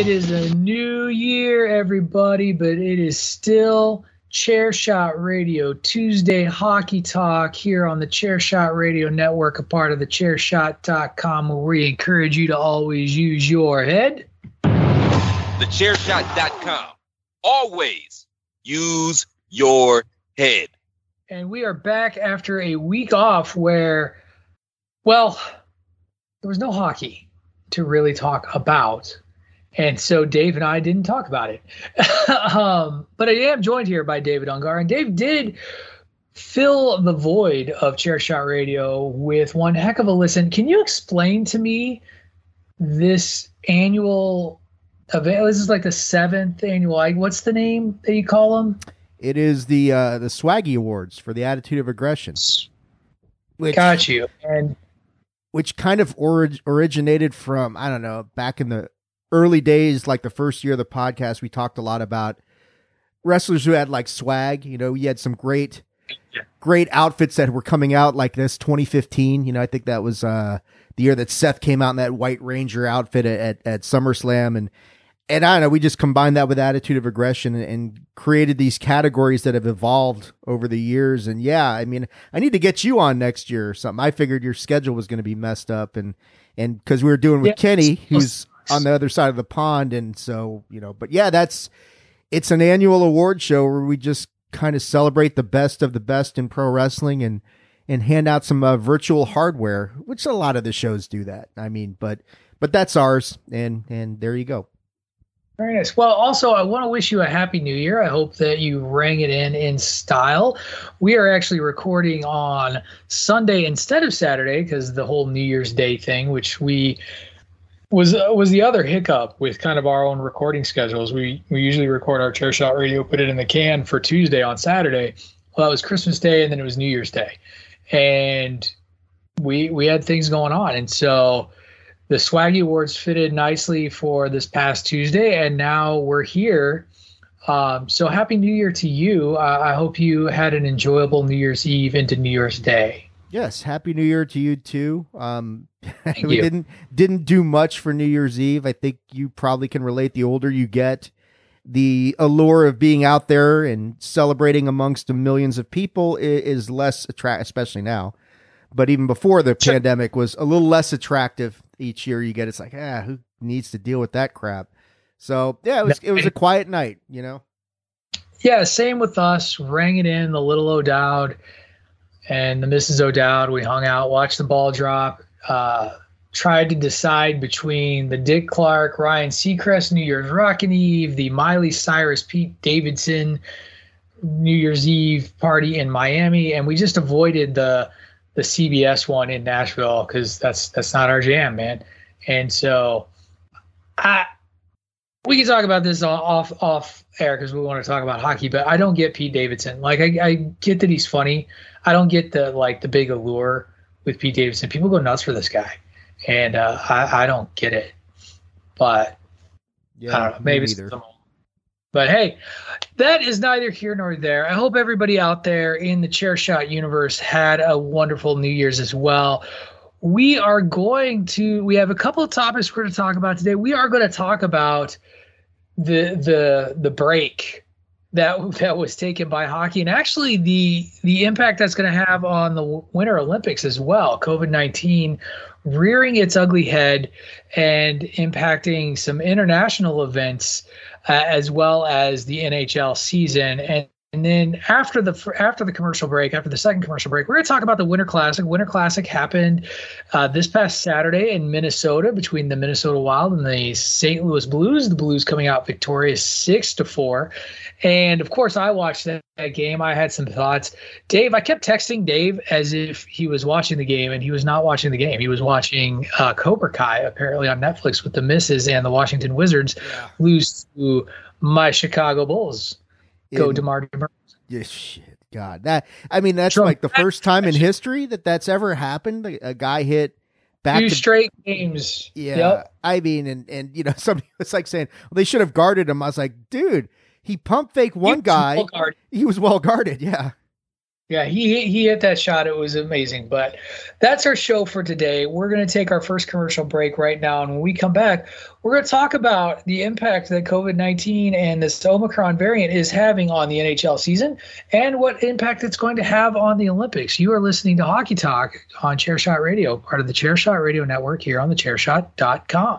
It is a new year, everybody, but it is still Chair Shot Radio, Tuesday Hockey Talk here on the Chair Shot Radio Network, a part of the chairshot.com, where we encourage you to always use your head. The TheChairShot.com. Always use your head. And we are back after a week off where, well, there was no hockey to really talk about. And so Dave and I didn't talk about it. um, but I am joined here by David Ungar. And Dave did fill the void of Chair Shot Radio with one heck of a listen. Can you explain to me this annual event? This is like the seventh annual. What's the name that you call them? It is the uh, the Swaggy Awards for the attitude of aggression, which Got you. And which kind of orig- originated from I don't know back in the early days, like the first year of the podcast. We talked a lot about wrestlers who had like swag. You know, we had some great, Yeah. great outfits that were coming out like this 2015. You know, I think that was uh, the year that Seth came out in that White Ranger outfit at at, at SummerSlam and. And I don't know, we just combined that with attitude of aggression and, and created these categories that have evolved over the years. And yeah, I mean, I need to get you on next year or something. I figured your schedule was going to be messed up and, and cause we were doing with Yeah. Kenny, who's on the other side of the pond. And so, you know, but yeah, that's, it's an annual award show where we just kind of celebrate the best of the best in pro wrestling and, and hand out some uh, virtual hardware, which a lot of the shows do that. I mean, but, but that's ours. And, and there you go. Very nice. Well, also, I want to wish you a happy new year. I hope that you rang it in in style. We are actually recording on Sunday instead of Saturday because the whole New Year's Day thing, which we was uh, was the other hiccup with kind of our own recording schedules. We we usually record our chair shot radio, put it in the can for Tuesday on Saturday. Well, that was Christmas Day, and then it was New Year's Day, and we we had things going on, and so the Swaggy Awards fitted nicely for this past Tuesday, and now we're here. Um, so happy New Year to you. Uh, I hope you had an enjoyable New Year's Eve into New Year's Day. Yes, happy New Year to you too. Um, we you. didn't didn't do much for New Year's Eve. I think you probably can relate. The older you get, the allure of being out there and celebrating amongst the millions of people is less attract, especially now. But even before the Sure. pandemic, was a little less attractive. Each year you get, it's like, ah, who needs to deal with that crap? So yeah, it was it was a quiet night. You know, Yeah, same with us. Rang it in the little O'Dowd and the Mrs. O'Dowd. We hung out, watched the ball drop. Uh, tried to decide between the Dick Clark, Ryan Seacrest New Year's Rockin' Eve, the Miley Cyrus, Pete Davidson New Year's Eve party in Miami, and we just avoided the the CBS one in Nashville because that's that's not our jam, man. And so, I we can talk about this off off air because we want to talk about hockey, but I don't get Pete Davidson. Like I, I get that he's funny. I don't get the like the big allure with Pete Davidson. People go nuts for this guy, and uh, I, I don't get it. But yeah, I don't know. Maybe it's neither. But hey, that is neither here nor there. I hope everybody out there in the chair shot universe had a wonderful New Year's as well. We are going to we have a couple of topics we're going to talk about today. We are going to talk about the the the break that that was taken by hockey and actually the the impact that's going to have on the Winter Olympics as well. COVID-19 rearing its ugly head and impacting some international events uh, as well as the NHL season. And And then after the after the commercial break, after the second commercial break, we're going to talk about the Winter Classic. Winter Classic happened uh, this past Saturday in Minnesota between the Minnesota Wild and the St. Louis Blues. The Blues coming out victorious six to four. And of course, I watched that, that game. I had some thoughts. Dave, I kept texting Dave as if he was watching the game, and he was not watching the game. He was watching uh, Cobra Kai apparently on Netflix with the Misses and the Washington Wizards Yeah. lose to my Chicago Bulls. Go In- DeMar DeMar. Yeah, shit, God, that I mean, that's Trump- like the first time in history that that's ever happened. A, guy hit back Two to straight games. yeah. Yep. I mean, and and you know, somebody was like saying, well, they should have guarded him. I was like, dude, he pump fake one was guy. well. He was well guarded. Yeah. Yeah, he he hit that shot. It was amazing. But that's our show for today. We're going to take our first commercial break right now, and when we come back, we're going to talk about the impact that COVID nineteen and this Omicron variant is having on the NHL season, and what impact it's going to have on the Olympics. You are listening to Hockey Talk on Chairshot Radio, part of the Chairshot Radio Network here on the Chairshot.com.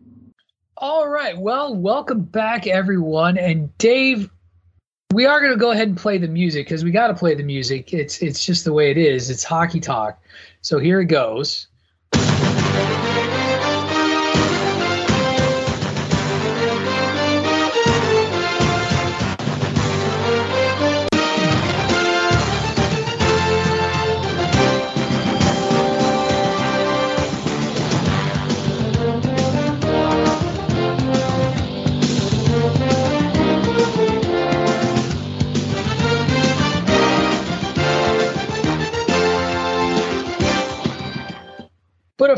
All right. Well, welcome back, everyone. And Dave, we are going to go ahead and play the music because we got to play the music. It's it's just the way it is. It's hockey talk. So here it goes.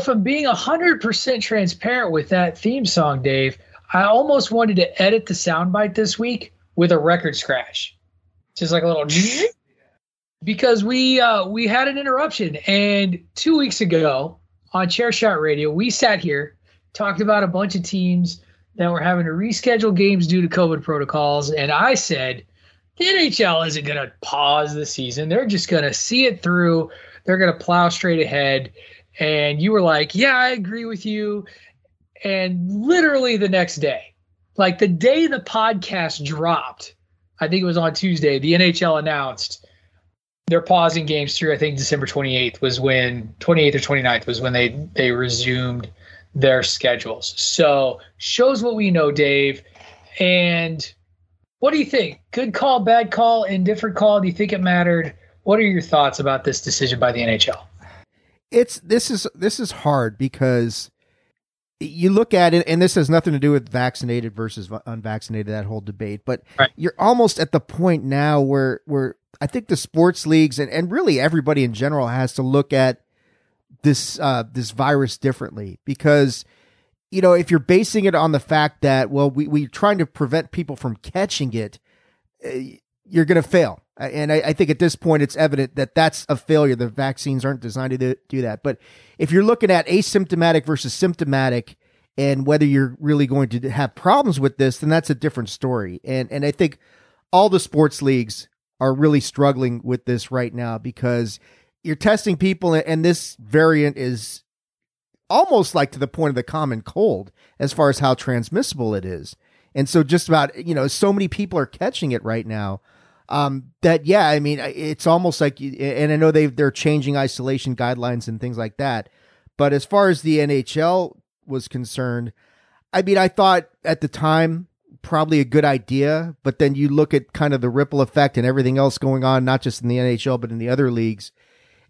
If I'm being 100% transparent with that theme song, Dave, I almost wanted to edit the soundbite this week with a record scratch. Just like a little because we uh, we had an interruption and 2 weeks ago on Chair Shot Radio, we sat here talked about a bunch of teams that were having to reschedule games due to COVID protocols and I said the NHL isn't going to pause the season. They're just going to see it through. They're going to plow straight ahead and you were like, "Yeah, I agree with you." And literally the next day, like the day the podcast dropped, I think it was on Tuesday, the NHL announced they're pausing games through I think December 28th was when 28th or 29th was when they they resumed their schedules. So, shows what we know, Dave. And what do you think? Good call, bad call, indifferent call? Do you think it mattered? What are your thoughts about this decision by the NHL? It's this is this is hard because you look at it and this has nothing to do with vaccinated versus unvaccinated that whole debate but Right. you're almost at the point now where where i think the sports leagues and, and really everybody in general has to look at this uh this virus differently because you know if you're basing it on the fact that well we, we're trying to prevent people from catching it uh, you're going to fail and I, I think at this point it's evident that that's a failure. The vaccines aren't designed to do, that. But if you're looking at asymptomatic versus symptomatic, and whether you're really going to have problems with this, then that's a different story. And and I think all the sports leagues are really struggling with this right now because you're testing people, and this variant is almost like to the point of the common cold as far as how transmissible it is. And so just about you know so many people are catching it right now um, that yeah, I mean it's almost like, and I know they they're changing isolation guidelines and things like that, but as far as the NHL was concerned, I mean I thought at the time probably a good idea, but then you look at kind of the ripple effect and everything else going on, not just in the NHL but in the other leagues.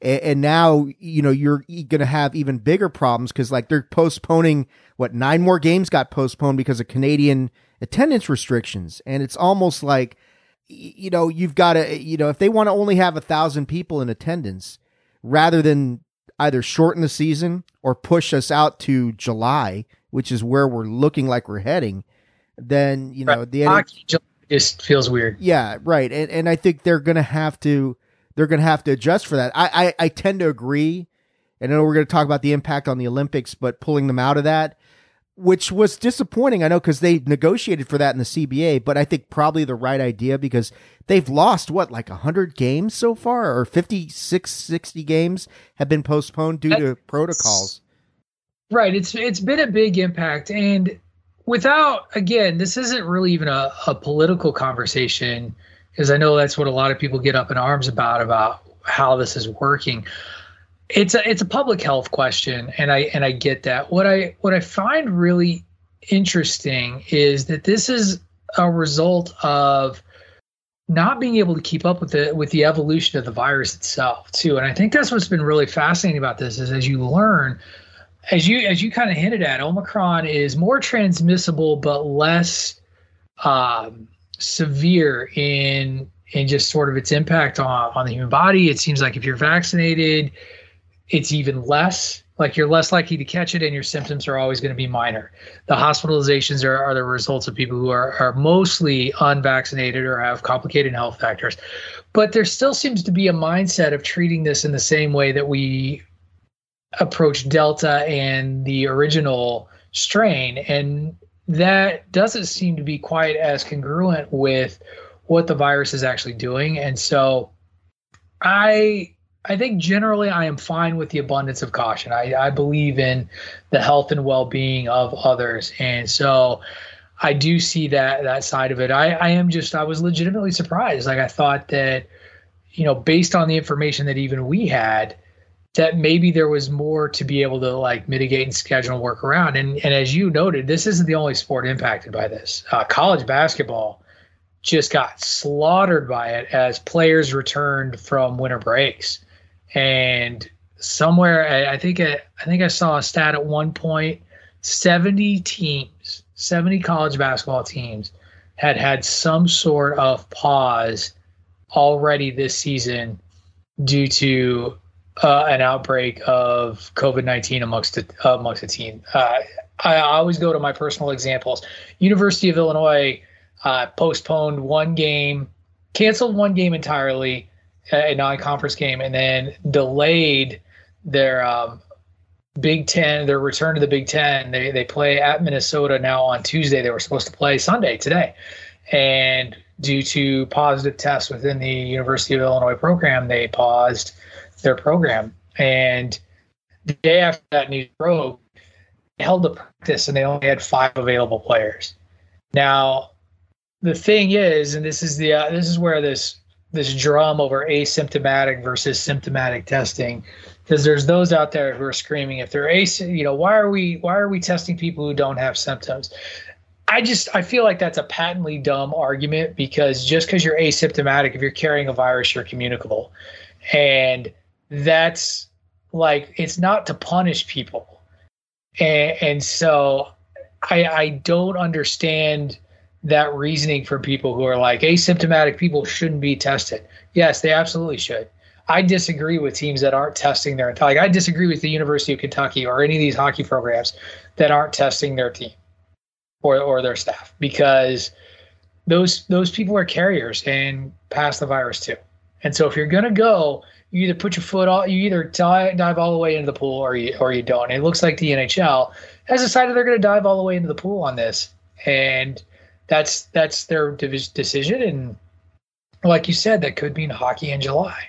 And, and now, you know, you're going to have even bigger problems because, like, they're postponing what nine more games got postponed because of Canadian attendance restrictions. And it's almost like, you know, you've got to, you know, if they want to only have a thousand people in attendance rather than either shorten the season or push us out to July, which is where we're looking like we're heading, then, you know, Right. the Hockey just feels weird. yeah, right. And and I think they're gonna have to they're gonna have to adjust for that. I I, I tend to agree. And I know we're gonna talk about the impact on the Olympics, but pulling them out of that, which was disappointing. I know because they negotiated for that in the CBA, but I think probably the right idea because they've lost what like hundred games so far, or 56, 60 games have been postponed due to protocols. Right. It's it's been a big impact, and without again, this isn't really even a, a political conversation because I know that's what a lot of people get up in arms about about how this is working. It's a it's a public health question, and I and I get that. What I what I find really interesting is that this is a result of not being able to keep up with the with the evolution of the virus itself too and i think that's what's been really fascinating about this is as you learn as you as you kind of hinted at omicron is more transmissible but less um, severe in in just sort of its impact on on the human body it seems like if you're vaccinated it's even less like you're less likely to catch it and your symptoms are always going to be minor. The hospitalizations are, are the results of people who are, are mostly unvaccinated or have complicated health factors. But there still seems to be a mindset of treating this in the same way that we approach delta and the original strain. And that doesn't seem to be quite as congruent with what the virus is actually doing. And so i I think generally I am fine with the abundance of caution. I, I believe in the health and well being of others. And so I do see that that side of it. I, I am just I was legitimately surprised. Like I thought that, you know, based on the information that even we had, that maybe there was more to be able to like mitigate and schedule and work around. And and as you noted, this isn't the only sport impacted by this. Uh, college basketball just got slaughtered by it as players returned from winter breaks and somewhere I, I think I, I think I saw a stat at one point 70 teams 70 college basketball teams had had some sort of pause already this season due to uh, an outbreak of COVID-19 amongst the, amongst the team. Uh, I always go to my personal examples. University of Illinois uh, postponed one game, canceled one game entirely, a non-conference game, and then delayed their um, Big Ten, their return to the Big Ten. They they play at Minnesota now on Tuesday. They were supposed to play Sunday today, and due to positive tests within the University of Illinois program, they paused their program. And the day after that news broke, they held a practice and they only had five available players. Now, the thing is, and this is the uh, this is where this this drum over asymptomatic versus symptomatic testing because there's those out there who are screaming if they're as you know why are we why are we testing people who don't have symptoms? I just i feel like that's a patently dumb argument because just because you're asymptomatic if you're carrying a virus you're communicable. And that's like it's not to punish people. And, and so i i don't understand that reasoning from people who are like asymptomatic people shouldn't be tested. Yes, they absolutely should. I disagree with teams that aren't testing their like I disagree with the University of Kentucky or any of these hockey programs that aren't testing their team or or their staff because those those people are carriers and pass the virus too. And so if you're gonna go, you either put your foot all you either dive, dive all the way into the pool or you or you don't. And it looks like the NHL has decided they're gonna dive all the way into the pool on this. And that's that's their decision and like you said that could mean hockey in july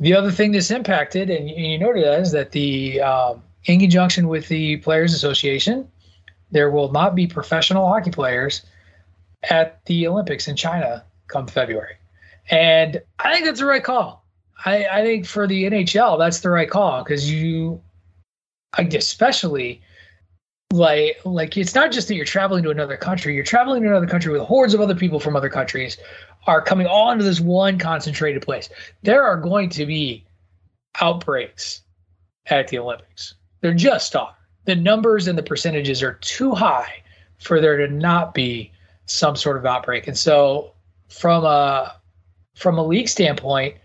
the other thing that's impacted and you noted that is that the um, in conjunction with the players association there will not be professional hockey players at the Olympics in China come February. And I think that's the right call. I, I think for the NHL, that's the right call because you, especially like like it's not just that you're traveling to another country. You're traveling to another country with hordes of other people from other countries are coming all into this one concentrated place. There are going to be outbreaks at the Olympics. There just are. The numbers and the percentages are too high for there to not be some sort of outbreak. And so from a from a league standpoint,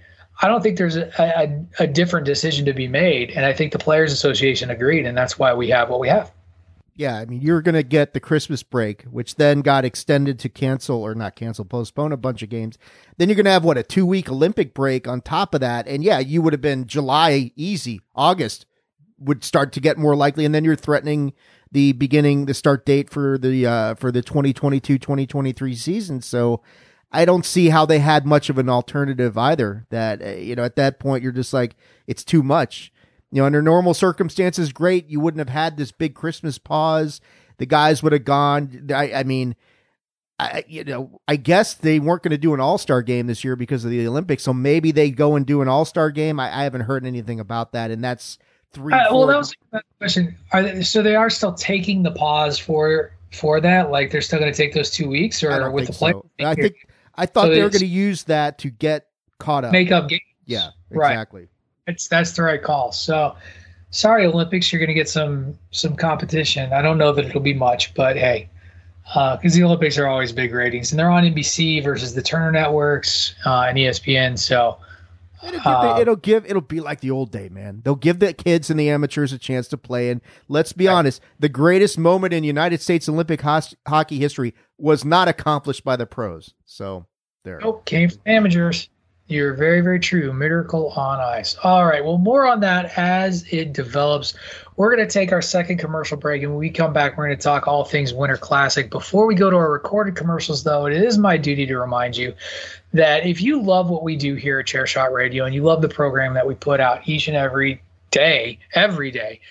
I don't think there's a, a, a different decision to be made. And I think the Players Association agreed, and that's why we have what we have. Yeah, I mean, you're going to get the Christmas break, which then got extended to cancel or not cancel, postpone a bunch of games. Then you're going to have what a two week Olympic break on top of that, and yeah, you would have been July easy. August would start to get more likely, and then you're threatening the beginning, the start date for the uh, for the 2022-2023 season. So I don't see how they had much of an alternative either. That uh, you know, at that point, you're just like it's too much. You know, under normal circumstances, great. You wouldn't have had this big Christmas pause. The guys would have gone. I, I mean, I, you know, I guess they weren't going to do an All Star game this year because of the Olympics. So maybe they go and do an All Star game. I, I, haven't heard anything about that, and that's three. Uh, well, that was a question. Are they, so they are still taking the pause for for that? Like they're still going to take those two weeks, or with the play? So. I think I thought so they were going to use that to get caught up, make up games. Yeah, exactly. Right. It's that's the right call. So sorry, Olympics, you're going to get some some competition. I don't know that it'll be much, but hey, because uh, the Olympics are always big ratings, and they're on NBC versus the Turner networks uh, and ESPN. So it'll give, uh, it'll give, it'll be like the old day, man. They'll give the kids and the amateurs a chance to play. And let's be right. honest, the greatest moment in United States Olympic ho- hockey history was not accomplished by the pros. So there, nope, came from amateurs. You're very, very true. Miracle on Ice. All right. Well, more on that as it develops. We're going to take our second commercial break, and when we come back, we're going to talk all things Winter Classic. Before we go to our recorded commercials, though, it is my duty to remind you that if you love what we do here at Chairshot Radio and you love the program that we put out each and every day, every day,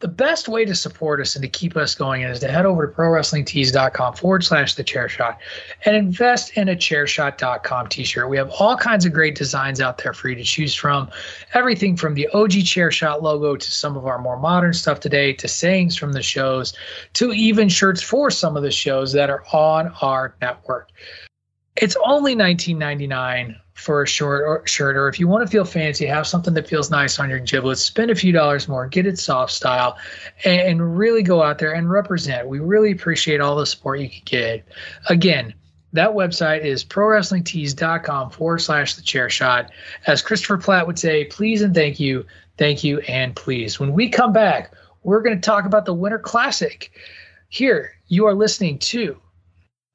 the best way to support us and to keep us going is to head over to prowrestlingtees.com forward slash the chair shot and invest in a chairshot.com t-shirt. We have all kinds of great designs out there for you to choose from. Everything from the OG chair shot logo to some of our more modern stuff today to sayings from the shows to even shirts for some of the shows that are on our network. It's only 19.99 for a short or shirt, or if you want to feel fancy, have something that feels nice on your giblets, spend a few dollars more, get it soft style, and, and really go out there and represent. We really appreciate all the support you can get. Again, that website is prowrestlingtees.com forward slash the chair shot. As Christopher Platt would say, please and thank you, thank you, and please. When we come back, we're going to talk about the Winter Classic. Here, you are listening to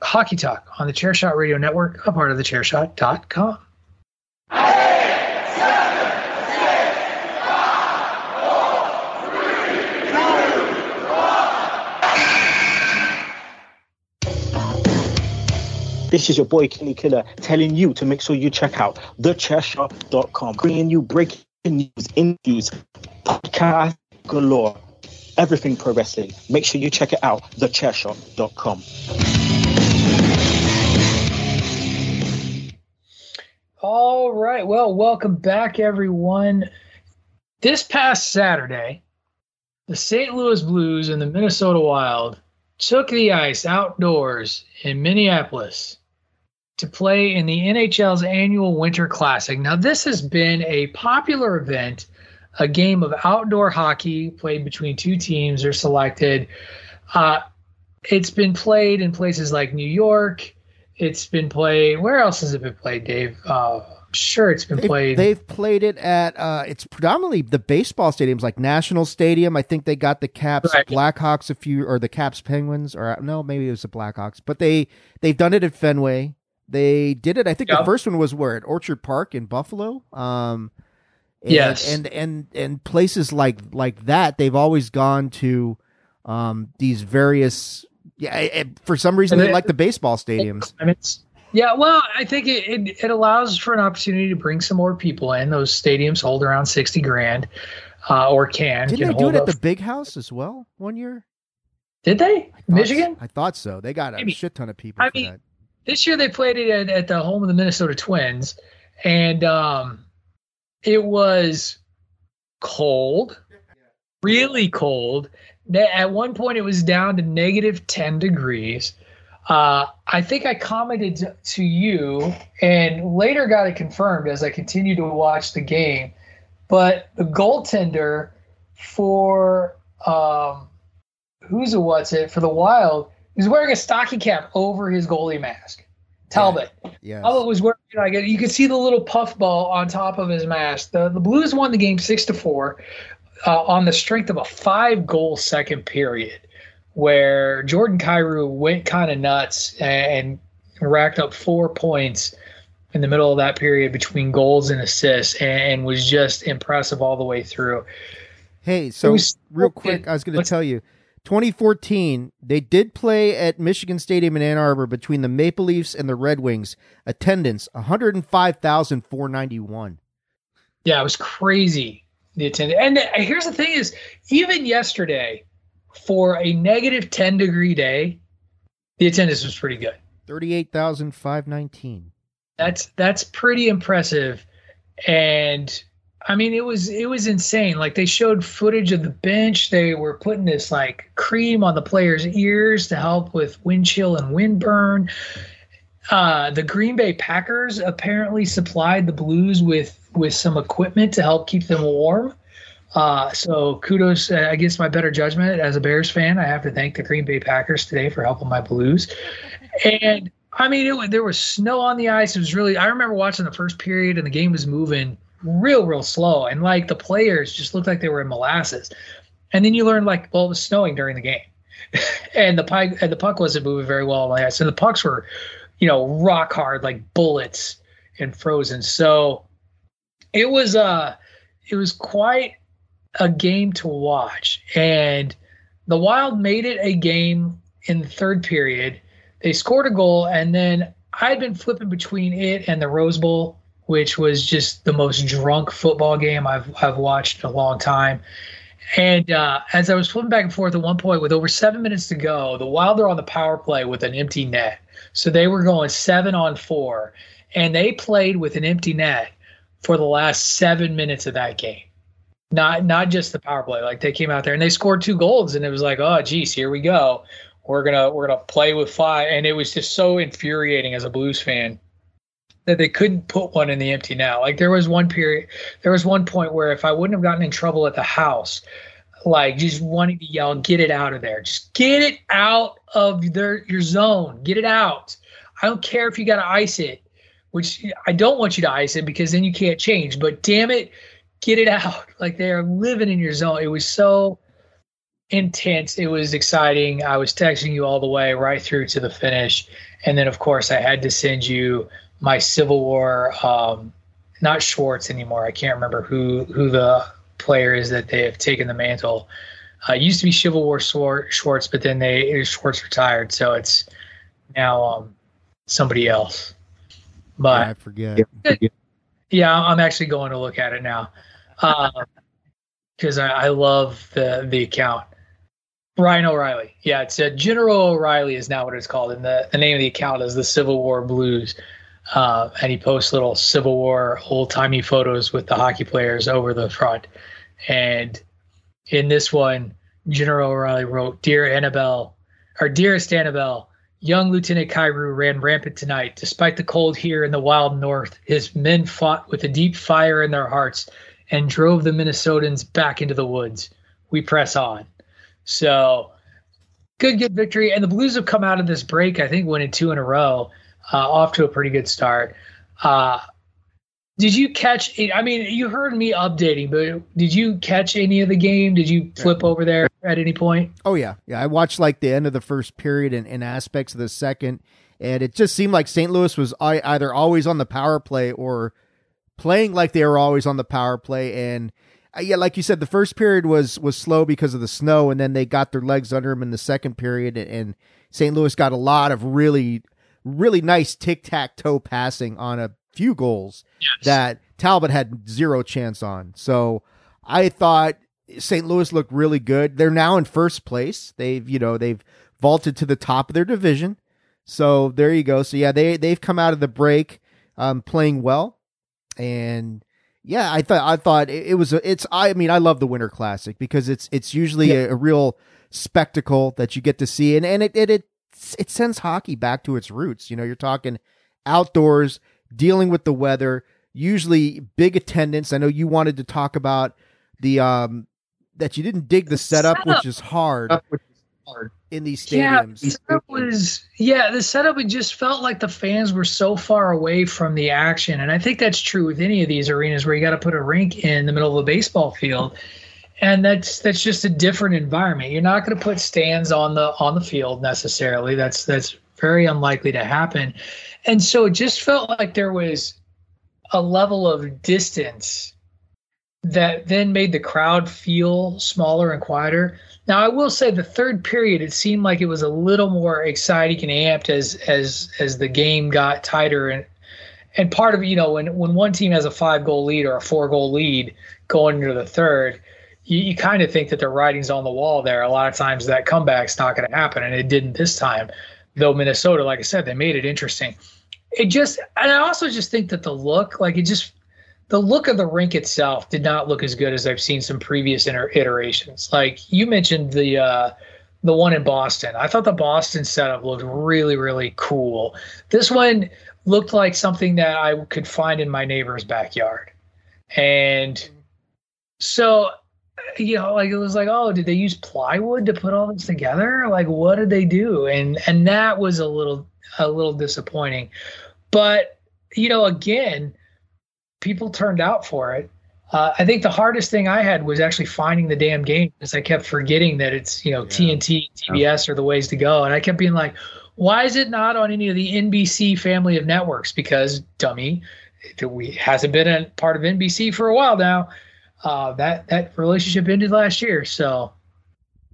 Hockey Talk on the Chairshot Radio Network, a part of the chairshot.com. This is your boy Kenny Killer telling you to make sure you check out thechairshot.com, bringing you breaking news, interviews, podcast galore, everything pro wrestling. Make sure you check it out, thechairshot.com. All right. Well, welcome back, everyone. This past Saturday, the St. Louis Blues and the Minnesota Wild took the ice outdoors in Minneapolis to play in the NHL's annual Winter Classic. Now, this has been a popular event, a game of outdoor hockey played between two teams are selected. Uh, it's been played in places like New York. It's been played. Where else has it been played, Dave? Uh, sure it's been they've, played. They've played it at uh, it's predominantly the baseball stadiums like National Stadium. I think they got the Caps right. Blackhawks a few or the Caps Penguins or no, maybe it was the Blackhawks. But they they've done it at Fenway. They did it. I think yep. the first one was where at Orchard Park in Buffalo. Um, and, yes, and and and places like like that. They've always gone to um, these various. Yeah, for some reason they, they like the baseball stadiums. Yeah, well, I think it, it, it, allows for an opportunity to bring some more people in. Those stadiums hold around sixty grand, uh, or can. Didn't they do it at the big house as well one year? Did they? I Michigan? I thought so. They got a Maybe. shit ton of people I for mean, that. This year they played it at, at the home of the Minnesota Twins, and um, it was cold, really cold. At one point, it was down to negative ten degrees. Uh, I think I commented to, to you, and later got it confirmed as I continued to watch the game. But the goaltender for um, who's a what's it for the Wild He's wearing a stocking cap over his goalie mask. Talbot. Yes. Talbot was wearing like you could see the little puffball on top of his mask. The the Blues won the game six to four uh, on the strength of a five goal second period, where Jordan Kyrou went kind of nuts and, and racked up four points in the middle of that period between goals and assists, and, and was just impressive all the way through. Hey, so was- real quick, I was going to tell you, 2014, they did play at Michigan Stadium in Ann Arbor between the Maple Leafs and the Red Wings. Attendance 105,491. Yeah, it was crazy the attendance. And here's the thing: is even yesterday, for a negative ten degree day, the attendance was pretty good. 38,519. That's that's pretty impressive. And I mean, it was it was insane. Like they showed footage of the bench. They were putting this like cream on the players' ears to help with wind chill and wind burn. Uh, the Green Bay Packers apparently supplied the Blues with with some equipment to help keep them warm. Uh, so kudos, uh, against my better judgment as a Bears fan, I have to thank the Green Bay Packers today for helping my Blues. And I mean, it, there was snow on the ice. It was really. I remember watching the first period, and the game was moving real, real slow, and like the players just looked like they were in molasses. And then you learn like, well, it was snowing during the game, and the puck and the puck wasn't moving very well on and the pucks were, you know, rock hard like bullets and frozen. So it was uh it was quite a game to watch, and the Wild made it a game in the third period. They scored a goal, and then I'd been flipping between it and the Rose Bowl, which was just the most drunk football game I've I've watched in a long time. And uh, as I was flipping back and forth at one point, with over seven minutes to go, the Wild are on the power play with an empty net. So they were going seven on four, and they played with an empty net for the last seven minutes of that game. Not not just the power play. Like they came out there and they scored two goals, and it was like, oh geez, here we go. We're gonna we're gonna play with five, and it was just so infuriating as a Blues fan that they couldn't put one in the empty now. Like there was one period, there was one point where if I wouldn't have gotten in trouble at the house, like just wanting to yell, get it out of there, just get it out of their your zone, get it out. I don't care if you got to ice it, which I don't want you to ice it because then you can't change. But damn it, get it out. Like they are living in your zone. It was so intense. It was exciting. I was texting you all the way right through to the finish, and then of course I had to send you my Civil War. Um, not Schwartz anymore. I can't remember who who the player is that they have taken the mantle. Uh, it used to be Civil War Swar- Schwartz, but then they Schwartz retired, so it's now um, somebody else. But I forget. yeah, I'm actually going to look at it now because I, I love the the account. Ryan O'Reilly. Yeah, it's uh, General O'Reilly is now what it's called, and the, the name of the account is the Civil War Blues. Uh, and he posts little Civil War old timey photos with the hockey players over the front. And in this one, General O'Reilly wrote, "Dear Annabelle, our dearest Annabelle, young Lieutenant Kyrou ran rampant tonight. Despite the cold here in the wild north, his men fought with a deep fire in their hearts and drove the Minnesotans back into the woods. We press on." So good, good victory. And the Blues have come out of this break, I think, winning two in a row, uh, off to a pretty good start. Uh, did you catch? I mean, you heard me updating, but did you catch any of the game? Did you flip over there at any point? Oh yeah, yeah. I watched like the end of the first period and, and aspects of the second, and it just seemed like St. Louis was ei- either always on the power play or playing like they were always on the power play. And uh, yeah, like you said, the first period was was slow because of the snow, and then they got their legs under them in the second period, and, and St. Louis got a lot of really, really nice tic tac toe passing on a few goals that Talbot had zero chance on. So I thought St. Louis looked really good. They're now in first place. They've you know they've vaulted to the top of their division. So there you go. So yeah, they they've come out of the break um, playing well, and yeah, I thought I thought it, it was a, it's I mean I love the Winter Classic because it's it's usually a, a real spectacle that you get to see, and and it it it it sends hockey back to its roots. You know, you're talking outdoors, dealing with the weather, usually big attendance. I know you wanted to talk about the um that you didn't dig the setup, setup. which is hard Which is hard. in these stadiums. Yeah, the setup was yeah, the setup it just felt like the fans were so far away from the action, and I think that's true with any of these arenas where you got to put a rink in the middle of a baseball field, and that's that's just a different environment. You're not going to put stands on the on the field necessarily. That's that's very unlikely to happen, and so it just felt like there was a level of distance that then made the crowd feel smaller and quieter. Now, I will say the third period, it seemed like it was a little more exciting and amped as as as the game got tighter and and part of you know when when one team has a five goal lead or a four goal lead going into the third, you, you kind of think that the writing's on the wall there. A lot of times that comeback's not going to happen, and it didn't this time. Though Minnesota, like I said, they made it interesting. It just, and I also just think that the look, like it just the look of the rink itself did not look as good as I've seen some previous inter- iterations. Like you mentioned the uh, the one in Boston. I thought the Boston setup looked really really cool. This one looked like something that I could find in my neighbor's backyard, and so you know like it was like oh did they use plywood to put all this together like what did they do and and that was a little a little disappointing but you know again people turned out for it. Uh, I think the hardest thing I had was actually finding the damn game because I kept forgetting that it's you know TNT, TBS are the ways to go, and I kept being like, why is it not on any of the NBC family of networks? Because dummy, it we hasn't been a part of NBC for a while now. Uh, that that relationship ended last year, so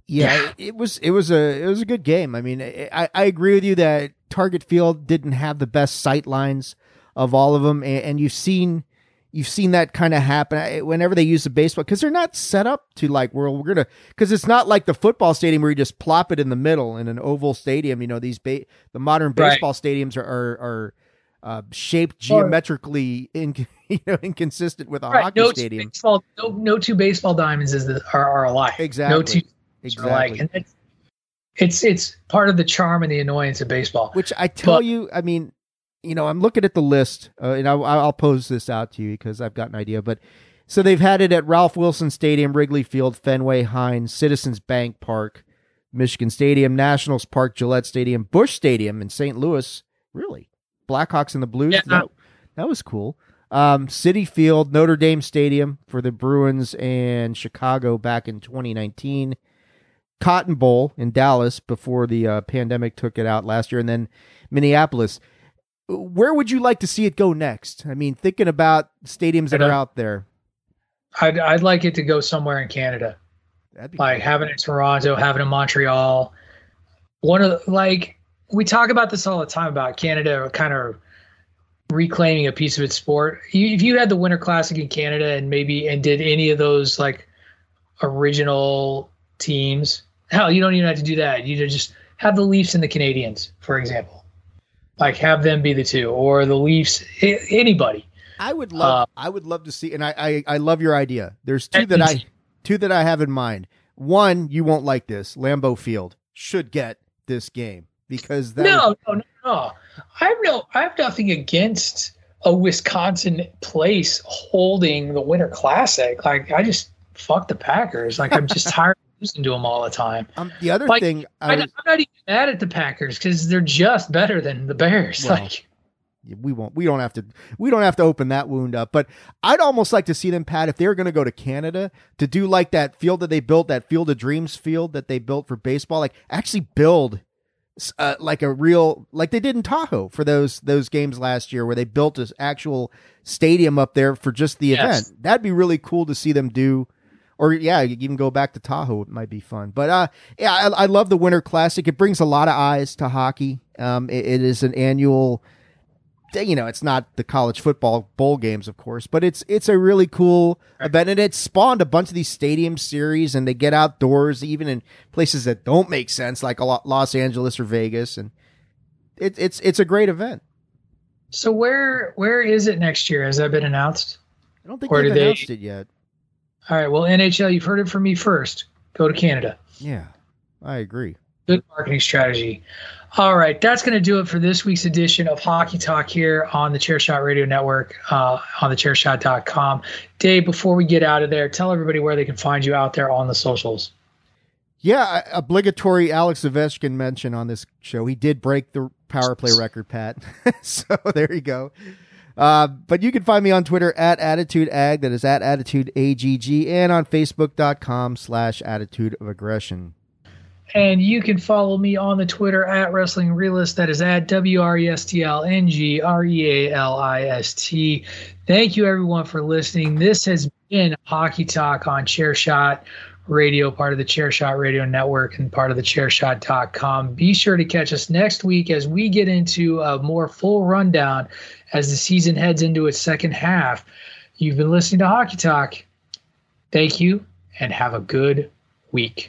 Yeah, it, it was it was a it was a good game. I mean, I I agree with you that Target Field didn't have the best sight lines of all of them, and, and you've seen you've seen that kind of happen whenever they use the baseball because they're not set up to like well we're gonna because it's not like the football stadium where you just plop it in the middle in an oval stadium. You know these ba- the modern Right. baseball stadiums are are, are uh, shaped geometrically in, you know inconsistent with a right, hockey no stadium. Two baseball, no, no two baseball diamonds is the, are, are alike. Exactly. No two alike, Exactly. and it's, it's it's part of the charm and the annoyance of baseball. Which I tell But- you, I mean, you know, I'm looking at the list, uh, and I'll, I'll pose this out to you because I've got an idea. But so they've had it at Ralph Wilson Stadium, Wrigley Field, Fenway, Heinz, Citizens Bank Park, Michigan Stadium, Nationals Park, Gillette Stadium, Busch Stadium in St. Louis. Really, Blackhawks and the Blues. Yeah. That, that was cool. Um, Citi Field, Notre Dame Stadium for the Bruins and Chicago back in 2019. Cotton Bowl in Dallas before the uh, pandemic took it out last year, and then Minneapolis. Where would you like to see it go next? I mean, thinking about stadiums that are out there. I'd I'd like it to go somewhere in Canada, That'd be like having it in Toronto, having it in Montreal. One of the, like we talk about this all the time about Canada kind of reclaiming a piece of its sport. You- If you had the Winter Classic in Canada and maybe and did any of those like original teams, hell, you don't even have to do that. You just have the Leafs and the Canadiens, for example. Like have them be the two, or the Leafs, anybody. I would love. Uh, I would love to see, and I, I, I love your idea. There's two that I, two that I have in mind. One, you won't like this. Lambeau Field should get this game because that. no, no, no, no. I have no, I have nothing against a Wisconsin place holding the Winter Classic. Like I just fuck the Packers. Like I'm just tired of losing to them all the time. Um, the other Like, thing, I, I am was, not even mad at the Packers because they're just better than the Bears. Well, like we won't. We don't have to. We don't have to open that wound up. But I'd almost like to see them, Pat, if they were going to go to Canada to do like that field that they built, that Field of Dreams field that they built for baseball. Like actually build uh, like a real, like they did in Tahoe for those those games last year, where they built this actual stadium up there for just the Yes. event. That'd be really cool to see them do. Or yeah, you even go back to Tahoe. It might be fun. But uh, yeah, I, I love the Winter Classic. It brings a lot of eyes to hockey. Um, it- it is an annual you know, it's not the college football bowl games, of course, but it's it's a really cool event, and it spawned a bunch of these stadium series, and they get outdoors, even in places that don't make sense, like Los Angeles or Vegas, and it, it's it's a great event. So where where is it next year? Has that been announced? I don't think Or they've they- announced it yet. All right. Well, NHL, you've heard it from me first. Go to Canada. Yeah, I agree. Good marketing strategy. All right, that's going to do it for this week's edition of Hockey Talk here on the Chairshot Radio Network uh, on the chairshot.com. Dave, before we get out of there, tell everybody where they can find you out there on the socials. Yeah, obligatory Alex Ovechkin mention on this show. He did break the power play record, Pat. so there you go. Uh, but you can find me on Twitter at Attitude Ag, that is at Attitude AGG, and on Facebook.com slash Attitude of Aggression. And you can follow me on the Twitter at Wrestling Realist. That is at W R E S T L N G R E A L I S T. Thank you, everyone, for listening. This has been Hockey Talk on Chairshot Radio, part of the Chairshot Radio Network and part of the Chairshot.com. Be sure to catch us next week as we get into a more full rundown as the season heads into its second half. You've been listening to Hockey Talk. Thank you and have a good week.